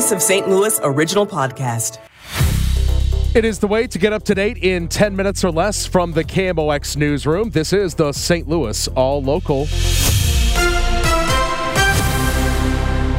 Voice of St. Louis original podcast. It is the way to get up to date in 10 minutes or less from the KMOX newsroom. This is the St. Louis All Local.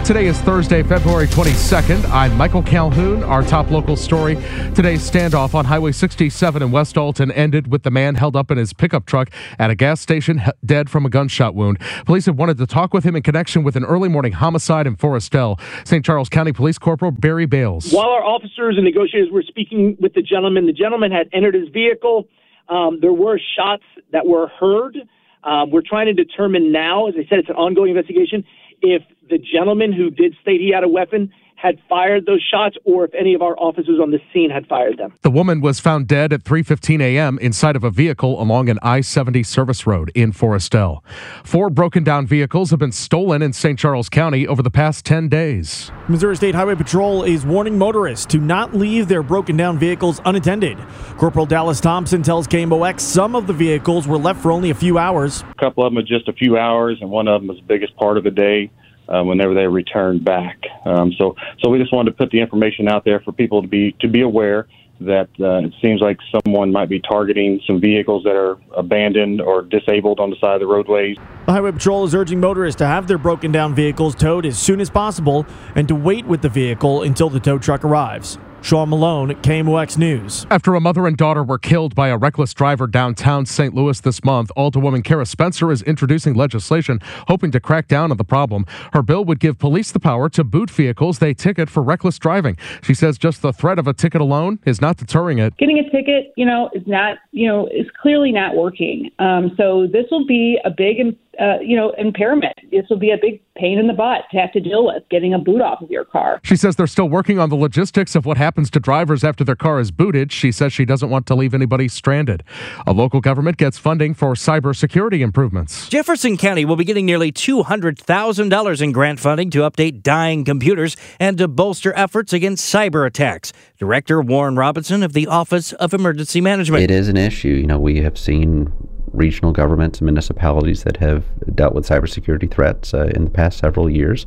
Today is Thursday, February 22nd. I'm Michael Calhoun. Our top local story today's standoff on Highway 67 in West Alton ended with the man held up in his pickup truck at a gas station, dead from a gunshot wound. Police have wanted to talk with him in connection with an early morning homicide in Foristell. St. Charles County Police Corporal Barry Bales. While our officers and negotiators were speaking with the gentleman, the gentleman had entered his vehicle. Um, there were shots that were heard. Um, we're trying to determine now, as I said, it's an ongoing investigation, if the gentleman who did state he had a weapon had fired those shots or if any of our officers on the scene had fired them. The woman was found dead at 3:15 a.m. inside of a vehicle along an I-70 service road in Foristell. Four broken down vehicles have been stolen in St. Charles County over the past 10 days. Missouri State Highway Patrol is warning motorists to not leave their broken down vehicles unattended. Corporal Dallas Thompson tells KMOX some of the vehicles were left for only a few hours. A couple of them are just a few hours, and one of them was the biggest part of the day um, whenever they return back. Um, so, so we just wanted to put the information out there for people to be to be aware that uh, it seems like someone might be targeting some vehicles that are abandoned or disabled on the side of the roadways. The Highway Patrol is urging motorists to have their broken down vehicles towed as soon as possible and to wait with the vehicle until the tow truck arrives. Sean Malone, KMOX News. After a mother and daughter were killed by a reckless driver downtown St. Louis this month, Alderwoman Cara Spencer is introducing legislation hoping to crack down on the problem. Her bill would give police the power to boot vehicles they ticket for reckless driving. She says just the threat of a ticket alone is not deterring it. Getting a ticket, you know, is not, you know, is clearly not working. Um, so this will be a big uh, you know, impairment. This will be a big pain in the butt to have to deal with getting a boot off of your car. She says they're still working on the logistics of what happens to drivers after their car is booted. She says she doesn't want to leave anybody stranded. A local government gets funding for cybersecurity improvements. Jefferson County will be getting nearly $200,000 in grant funding to update dying computers and to bolster efforts against cyber attacks. Director Warren Robinson of the Office of Emergency Management. It is an issue. You know, we have seen regional governments and municipalities that have dealt with cybersecurity threats uh, in the past several years.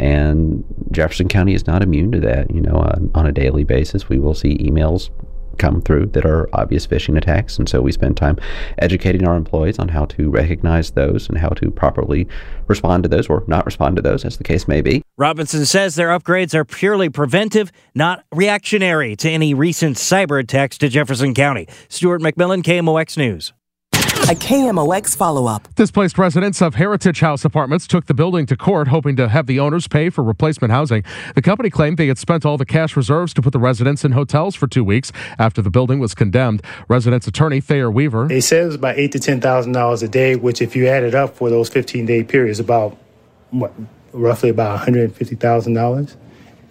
And Jefferson County is not immune to that. You know, on, on a daily basis, we will see emails come through that are obvious phishing attacks. And so we spend time educating our employees on how to recognize those and how to properly respond to those or not respond to those, as the case may be. Robinson says their upgrades are purely preventive, not reactionary to any recent cyber attacks to Jefferson County. Stuart McMillan, KMOX News. A KMOX follow up. Displaced residents of Heritage House Apartments took the building to court, hoping to have the owners pay for replacement housing. The company claimed they had spent all the cash reserves to put the residents in hotels for two weeks after the building was condemned. Residents' attorney Thayer Weaver. They said it was about eight to ten thousand dollars a day, which, if you add it up for those fifteen day periods, about what, roughly about one hundred and fifty thousand dollars.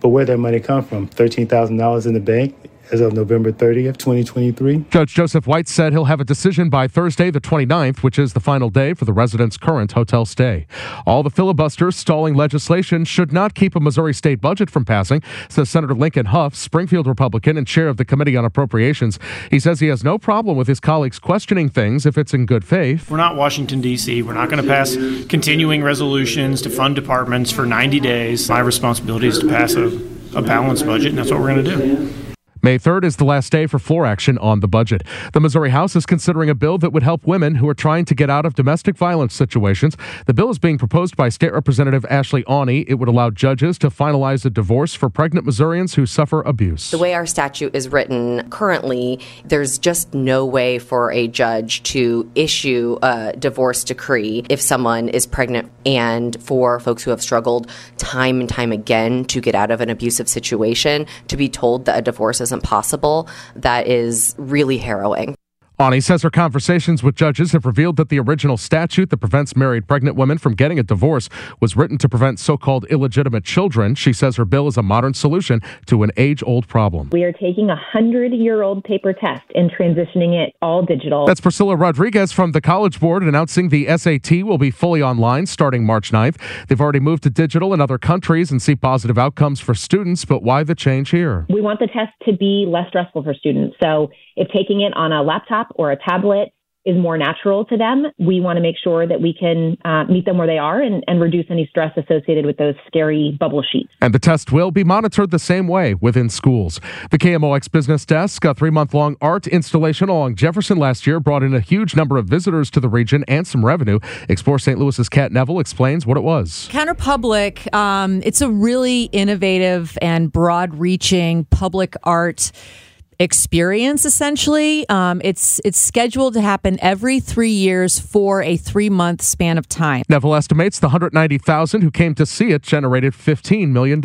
But where that money come from? Thirteen thousand dollars in the bank as of November 30th, 2023. Judge Joseph White said he'll have a decision by Thursday, the 29th, which is the final day for the resident's current hotel stay. All the filibusters stalling legislation should not keep a Missouri state budget from passing, says Senator Lincoln Hough, Springfield Republican and chair of the Committee on Appropriations. He says he has no problem with his colleagues questioning things if it's in good faith. We're not Washington, D.C. We're not going to pass continuing resolutions to fund departments for 90 days. My responsibility is to pass a, a balanced budget, and that's what we're going to do. May 3rd is the last day for floor action on the budget. The Missouri House is considering a bill that would help women who are trying to get out of domestic violence situations. The bill is being proposed by State Representative Ashley Aune. It would allow judges to finalize a divorce for pregnant Missourians who suffer abuse. The way our statute is written currently, there's just no way for a judge to issue a divorce decree if someone is pregnant and for folks who have struggled time and time again to get out of an abusive situation to be told that a divorce isn't possible, that is really harrowing. Aune says her conversations with judges have revealed that the original statute that prevents married pregnant women from getting a divorce was written to prevent so called illegitimate children. She says her bill is a modern solution to an age old problem. We are taking a hundred year old paper test and transitioning it all digital. That's Priscilla Rodriguez from the College Board announcing the SAT will be fully online starting March 9th. They've already moved to digital in other countries and see positive outcomes for students, but why the change here? We want the test to be less stressful for students. So if taking it on a laptop or a tablet is more natural to them. We want to make sure that we can uh, meet them where they are and, and reduce any stress associated with those scary bubble sheets. And the test will be monitored the same way within schools. The KMOX Business Desk, a three month long art installation along Jefferson last year, brought in a huge number of visitors to the region and some revenue. Explore St. Louis's Kat Neville explains what it was. Counterpublic, um, it's a really innovative and broad reaching public art experience essentially. Um, it's it's scheduled to happen every three years for a three month span of time. Neville estimates the 190000 who came to see it generated $15 million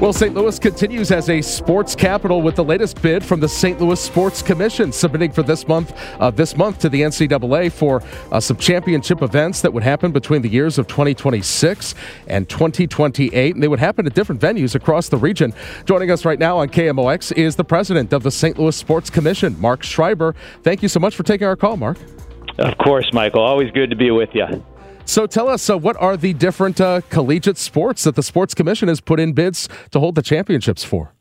Well, St. Louis continues as a sports capital with the latest bid from the St. Louis Sports Commission, submitting for this month uh, this month to the NCAA for uh, some championship events that would happen between the years of 2026 and 2028, and they would happen at different venues across the region. Joining us right now on KMOX is the president of the St. Louis Sports Commission, Marc Schreiber. Thank you so much for taking our call, Marc. Of course, Michael. Always good to be with you. So tell us, uh, what are the different uh, collegiate sports that the Sports Commission has put in bids to hold the championships for?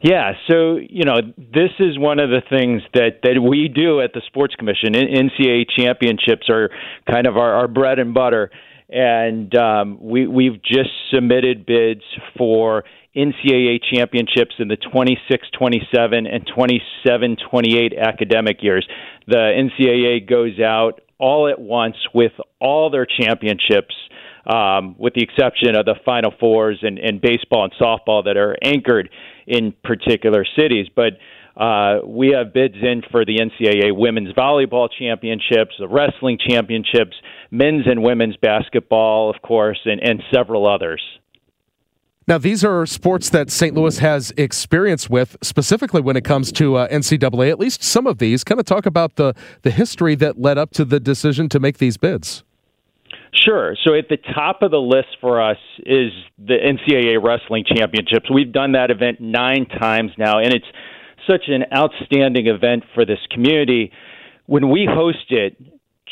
Yeah, so you know this is one of the things that that we do at the Sports Commission. NCAA championships are kind of our, our bread and butter, and um, we we've just submitted bids for NCAA championships in the 26 27 and 27 28 academic years. The NCAA goes out all at once with all their championships, um, with the exception of the Final Fours and, and baseball and softball that are anchored in particular cities. But uh, we have bids in for the NCAA women's volleyball championships, the wrestling championships, men's and women's basketball, of course, and, and several others. Now, these are sports that St. Louis has experience with, specifically when it comes to uh, NCAA. At least some of these. Kind of talk about the the history that led up to the decision to make these bids. Sure. So at the top of the list for us is the NCAA Wrestling Championships. We've done that event nine times now, and it's such an outstanding event for this community. When we host it,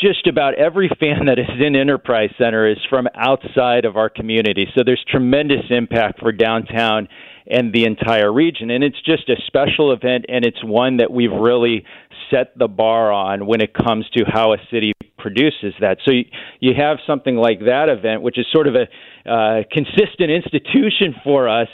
just about every fan that is in Enterprise Center is from outside of our community. So there's tremendous impact for downtown and the entire region. And it's just a special event, and it's one that we've really set the bar on when it comes to how a city produces that. So you, you have something like that event, which is sort of a uh, consistent institution for us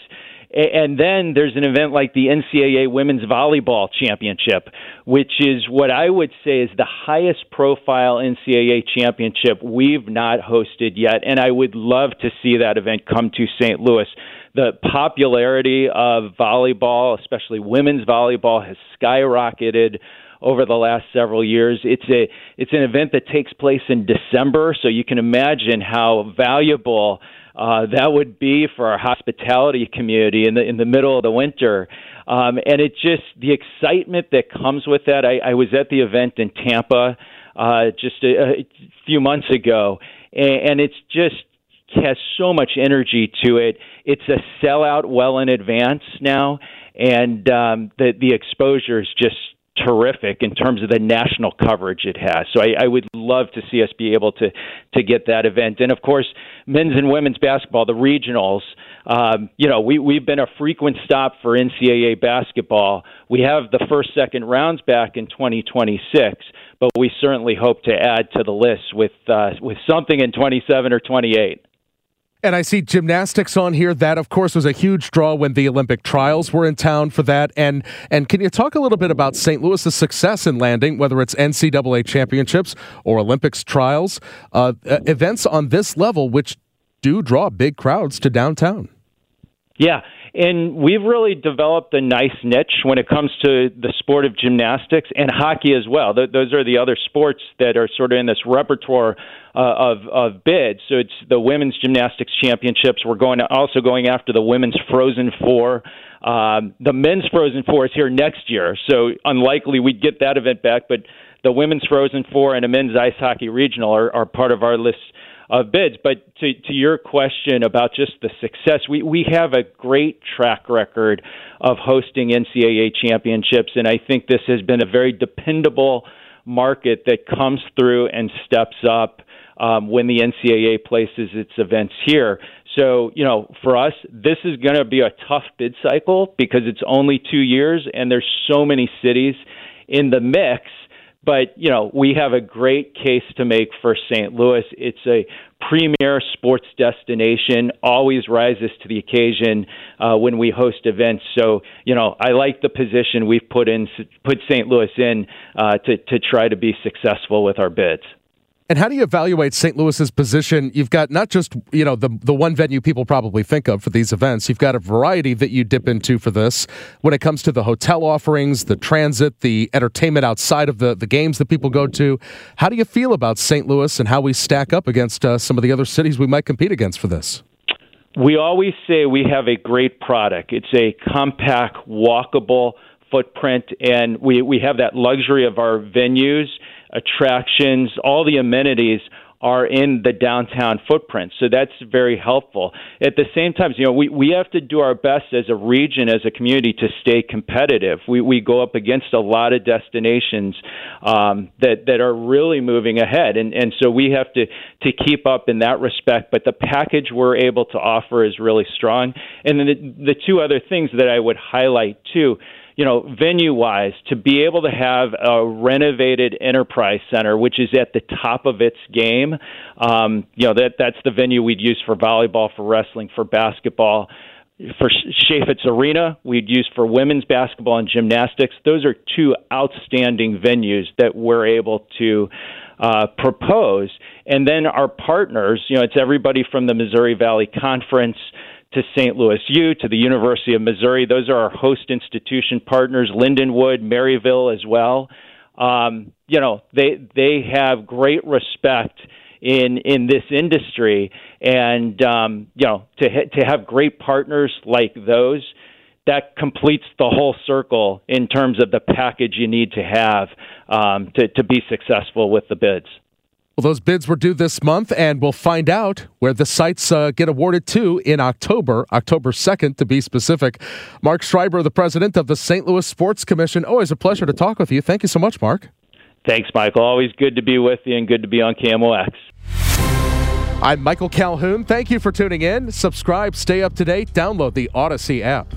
and then there's an event like the NCAA Women's Volleyball Championship, which is what I would say is the highest profile NCAA championship we've not hosted yet. And I would love to see that event come to St. Louis. The popularity of volleyball, especially women's volleyball, has skyrocketed over the last several years. It's a it's an event that takes place in December, so you can imagine how valuable uh, that would be for our hospitality community in the in the middle of the winter. Um, and it just the excitement that comes with that. I, I was at the event in Tampa uh, just a, a few months ago, and, and it's just has so much energy to it. It's a sellout well in advance now, and um, the the exposure is just terrific in terms of the national coverage it has. So I, I would love to see us be able to to get that event. And of course, men's and women's basketball, the regionals. Um, you know, we we've been a frequent stop for NCAA basketball. We have the first second rounds back in 2026, but we certainly hope to add to the list with uh, with something in 27 or 28. And I see gymnastics on here. That, of course, was a huge draw when the Olympic trials were in town for that. And and can you talk a little bit about St. Louis's success in landing, whether it's NCAA championships or Olympics trials, uh, events on this level, which do draw big crowds to downtown? Yeah, and we've really developed a nice niche when it comes to the sport of gymnastics and hockey as well. Those are the other sports that are sort of in this repertoire uh, of of bids. So it's the women's gymnastics championships. We're going to, also going after the women's Frozen Four. Um, the men's Frozen Four is here next year, so unlikely we'd get that event back. But the women's Frozen Four and a men's ice hockey regional are, are part of our list of bids. But to, to your question about just the success, we, we have a great track record of hosting NCAA championships, and I think this has been a very dependable market that comes through and steps up um, when the NCAA places its events here. So, you know, for us, this is going to be a tough bid cycle because it's only two years and there's so many cities in the mix. But, you know, we have a great case to make for St. Louis. It's a premier sports destination, always rises to the occasion uh, when we host events. So, you know, I like the position we've put in, put St. Louis in uh, to, to try to be successful with our bids. And how do you evaluate St. Louis's position? You've got not just you know the the one venue people probably think of for these events. You've got a variety that you dip into for this. When it comes to the hotel offerings, the transit, the entertainment outside of the the games that people go to, how do you feel about St. Louis and how we stack up against uh, some of the other cities we might compete against for this? We always say we have a great product. It's a compact, walkable footprint, and we we have that luxury of our venues attractions, all the amenities are in the downtown footprint. So that's very helpful. At the same time, you know, we, we have to do our best as a region, as a community, to stay competitive. We, we go up against a lot of destinations um, that, that are really moving ahead. And, and so we have to, to keep up in that respect. But the package we're able to offer is really strong. And then the, the two other things that I would highlight, too, you know, venue wise, to be able to have a renovated enterprise center, which is at the top of its game, um, you know, that that's the venue we'd use for volleyball, for wrestling, for basketball. For Chaifetz Arena, we'd use for women's basketball and gymnastics. Those are two outstanding venues that we're able to uh, propose. And then our partners, you know, it's everybody from the Missouri Valley Conference to St. Louis U, to the University of Missouri. Those are our host institution partners, Lindenwood, Maryville as well. Um, you know, they they have great respect in in this industry, and um, you know, to ha- to have great partners like those, that completes the whole circle in terms of the package you need to have um, to to be successful with the bids. Well, those bids were due this month, and we'll find out where the sites uh, get awarded to in October, October 2nd to be specific. Marc Schreiber, the president of the St. Louis Sports Commission. Always a pleasure to talk with you. Thank you so much, Marc. Thanks, Michael. Always good to be with you and good to be on KMOX. I'm Michael Calhoun. Thank you for tuning in. Subscribe, stay up to date, download the Odyssey app.